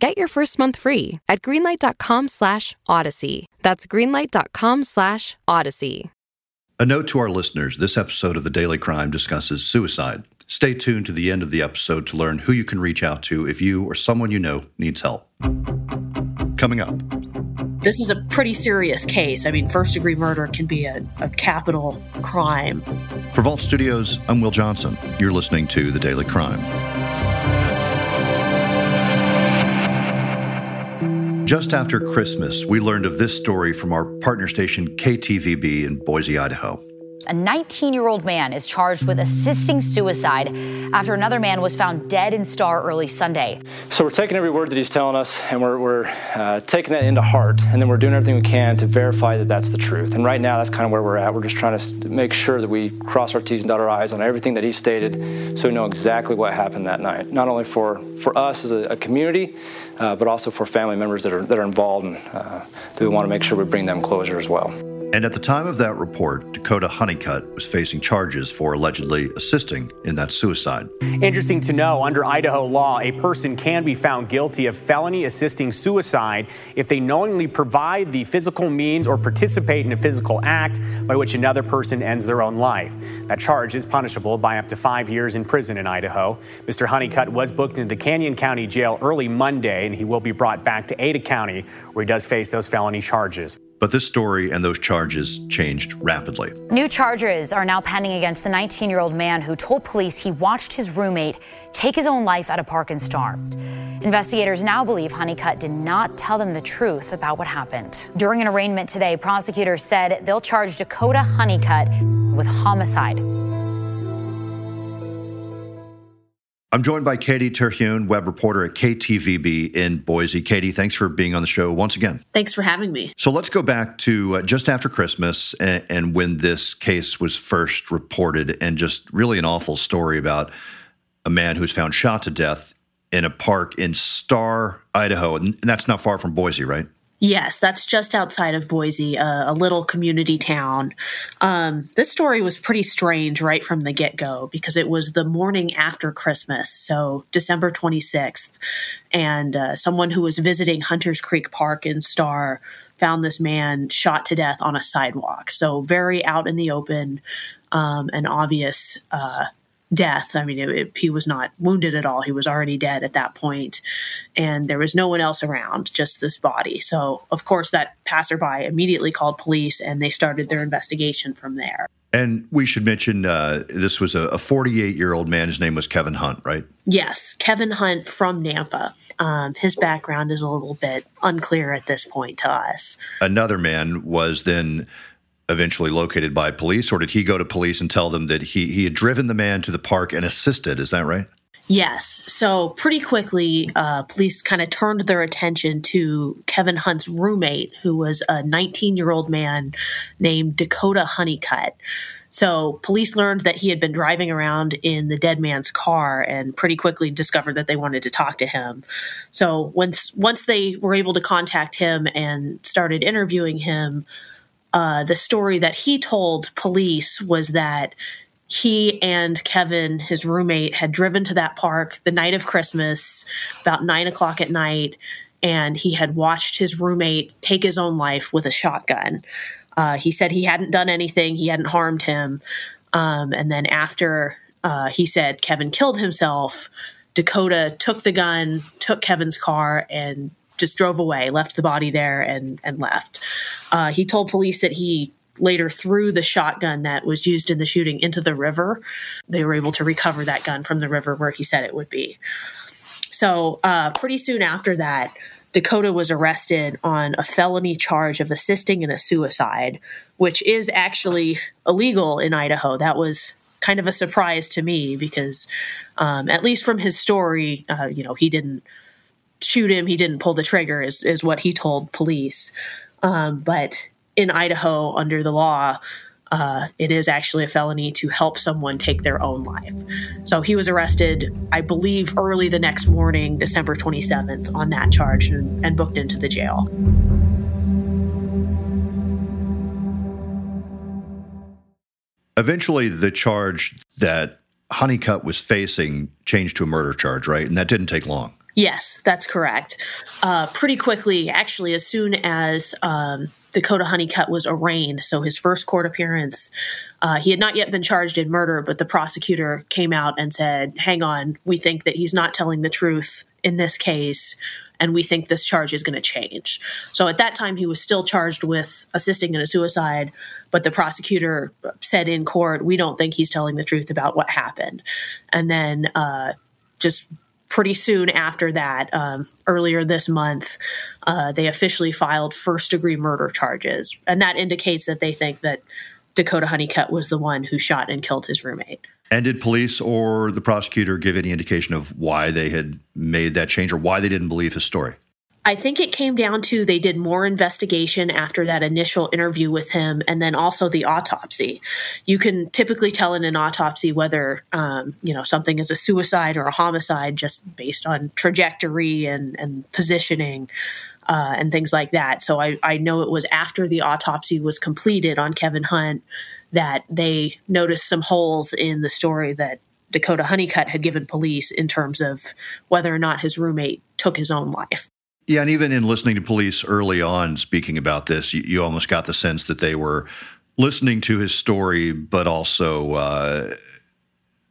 Get your first month free at greenlight.com slash odyssey. That's greenlight.com slash odyssey. A note to our listeners this episode of The Daily Crime discusses suicide. Stay tuned to the end of the episode to learn who you can reach out to if you or someone you know needs help. Coming up. This is a pretty serious case. I mean, first degree murder can be a, a capital crime. For Vault Studios, I'm Will Johnson. You're listening to The Daily Crime. Just after Christmas, we learned of this story from our partner station KTVB in Boise, Idaho. A 19 year old man is charged with assisting suicide after another man was found dead in Star early Sunday. So we're taking every word that he's telling us and we're, we're uh, taking that into heart. And then we're doing everything we can to verify that that's the truth. And right now, that's kind of where we're at. We're just trying to make sure that we cross our T's and dot our I's on everything that he stated so we know exactly what happened that night. Not only for, for us as a, a community, uh, but also for family members that are, that are involved and uh, that we want to make sure we bring them closure as well. And at the time of that report, Dakota Honeycutt was facing charges for allegedly assisting in that suicide. Interesting to know under Idaho law, a person can be found guilty of felony assisting suicide if they knowingly provide the physical means or participate in a physical act by which another person ends their own life. That charge is punishable by up to five years in prison in Idaho. Mr. Honeycutt was booked into the Canyon County Jail early Monday, and he will be brought back to Ada County, where he does face those felony charges. But this story and those charges changed rapidly. New charges are now pending against the 19 year old man who told police he watched his roommate take his own life at a park and Star. Investigators now believe Honeycutt did not tell them the truth about what happened. During an arraignment today, prosecutors said they'll charge Dakota Honeycutt with homicide. I'm joined by Katie Terhune, web reporter at KTVB in Boise. Katie, thanks for being on the show once again. Thanks for having me. So let's go back to uh, just after Christmas and, and, when this case was first reported, and just really an awful story about a man who was found shot to death in a park in Star, Idaho. And that's not far from Boise, right? Yes, that's just outside of Boise, uh, a little community town. Um, this story was pretty strange right from the get go because it was the morning after Christmas, so December 26th. And uh, someone who was visiting Hunters Creek Park in Star found this man shot to death on a sidewalk. So, very out in the open, um, an obvious uh, death. I mean, it, it, he was not wounded at all. He was already dead at that point, and there was no one else around, just this body. So, of course, that passerby immediately called police, and they started their investigation from there. And we should mention uh, this was a 48 year old man. His name was Kevin Hunt, right? Yes, Kevin Hunt from Nampa. Um, his background is a little bit unclear at this point to us. Another man was then eventually located by police, or did he go to police and tell them that he, he had driven the man to the park and assisted? Is that right? Yes. So pretty quickly, uh, police kind of turned their attention to Kevin Hunt's roommate, who was a 19 year old man named Dakota Honeycutt. So police learned that he had been driving around in the dead man's car and pretty quickly discovered that they wanted to talk to him. So once once they were able to contact him and started interviewing him, uh, the story that he told police was that he and Kevin, his roommate, had driven to that park the night of Christmas, about nine o'clock at night, and he had watched his roommate take his own life with a shotgun. Uh, he said he hadn't done anything, he hadn't harmed him. Um, and then after uh, he said Kevin killed himself, Dakota took the gun, took Kevin's car, and just drove away, left the body there, and and left. Uh, he told police that he later threw the shotgun that was used in the shooting into the river. They were able to recover that gun from the river where he said it would be. So, uh, pretty soon after that, Dakota was arrested on a felony charge of assisting in a suicide, which is actually illegal in Idaho. That was kind of a surprise to me because, um, at least from his story, uh, you know, he didn't shoot him. He didn't pull the trigger, is, is what he told police. Um, but in Idaho, under the law, uh, it is actually a felony to help someone take their own life. So he was arrested, I believe, early the next morning, December 27th, on that charge and, and booked into the jail. Eventually, the charge that Honeycutt was facing changed to a murder charge, right? And that didn't take long. Yes, that's correct. Uh, pretty quickly, actually, as soon as um, Dakota Honeycutt was arraigned, so his first court appearance, uh, he had not yet been charged in murder, but the prosecutor came out and said, Hang on, we think that he's not telling the truth in this case and we think this charge is going to change. So at that time, he was still charged with assisting in a suicide, but the prosecutor said in court, we don't think he's telling the truth about what happened. And then uh, just pretty soon after that, um, earlier this month, uh, they officially filed first degree murder charges. And that indicates that they think that Dakota Honeycutt was the one who shot and killed his roommate. And did police or the prosecutor give any indication of why they had made that change or why they didn't believe his story? I think it came down to they did more investigation after that initial interview with him, and then also the autopsy. You can typically tell in an autopsy whether um, you know something is a suicide or a homicide just based on trajectory and, and positioning. Uh, and things like that. So I, I know it was after the autopsy was completed on Kevin Hunt that they noticed some holes in the story that Dakota Honeycutt had given police in terms of whether or not his roommate took his own life. Yeah, and even in listening to police early on speaking about this, you, you almost got the sense that they were listening to his story, but also uh,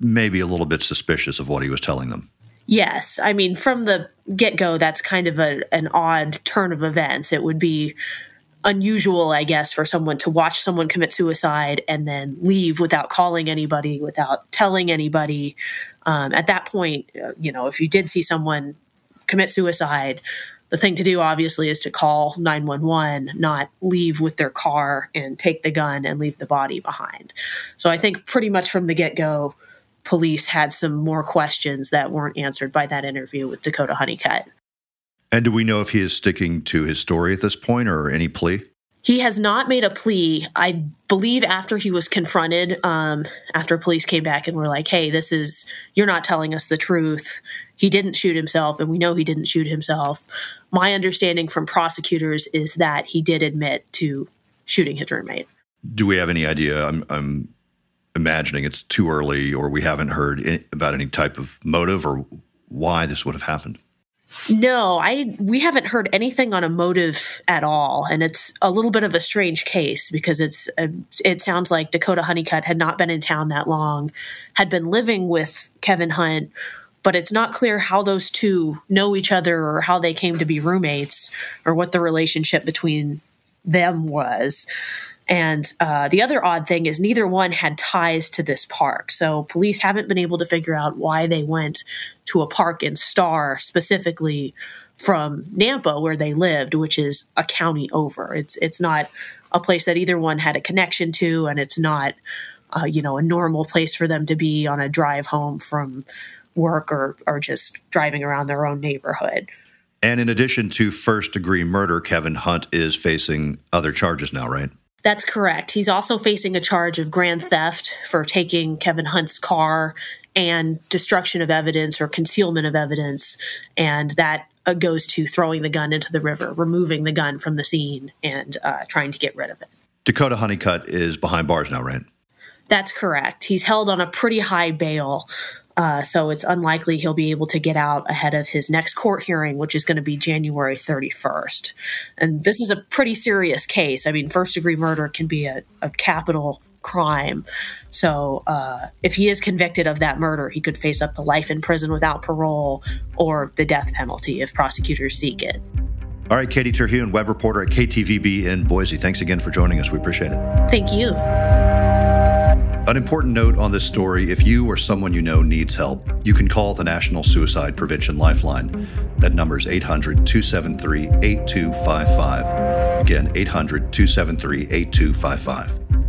maybe a little bit suspicious of what he was telling them. Yes, I mean from the get go, that's kind of a, an odd turn of events. It would be unusual, I guess, for someone to watch someone commit suicide and then leave without calling anybody, without telling anybody. Um, at that point, uh, you know, if you did see someone commit suicide, the thing to do obviously is to call 911 not leave with their car and take the gun and leave the body behind so i think pretty much from the get-go police had some more questions that weren't answered by that interview with dakota honeycutt and do we know if he is sticking to his story at this point or any plea he has not made a plea. I believe after he was confronted, um, after police came back and were like, hey, this is, you're not telling us the truth. He didn't shoot himself, and we know he didn't shoot himself. My understanding from prosecutors is that he did admit to shooting his roommate. Do we have any idea? I'm, I'm imagining it's too early, or we haven't heard any, about any type of motive or why this would have happened. No, I we haven't heard anything on a motive at all, and it's a little bit of a strange case because it's a, it sounds like Dakota Honeycutt had not been in town that long, had been living with Kevin Hunt, but it's not clear how those two know each other or how they came to be roommates or what the relationship between them was. And uh, the other odd thing is neither one had ties to this park. So police haven't been able to figure out why they went to a park in Star specifically from Nampa where they lived, which is a county over. It's it's not a place that either one had a connection to, and it's not uh, you know a normal place for them to be on a drive home from work or or just driving around their own neighborhood. And in addition to first degree murder, Kevin Hunt is facing other charges now, right? That's correct. He's also facing a charge of grand theft for taking Kevin Hunt's car and destruction of evidence or concealment of evidence. And that uh, goes to throwing the gun into the river, removing the gun from the scene, and uh, trying to get rid of it. Dakota Honeycutt is behind bars now, right? That's correct. He's held on a pretty high bail. Uh, so it's unlikely he'll be able to get out ahead of his next court hearing, which is going to be January 31st. And this is a pretty serious case. I mean, first degree murder can be a, a capital crime. So uh, if he is convicted of that murder, he could face up to life in prison without parole or the death penalty if prosecutors seek it. All right, Katie Terhune, web reporter at KTVB in Boise. Thanks again for joining us. We appreciate it. Thank you. An important note on this story if you or someone you know needs help, you can call the National Suicide Prevention Lifeline. That number is 800 273 8255. Again, 800 273 8255.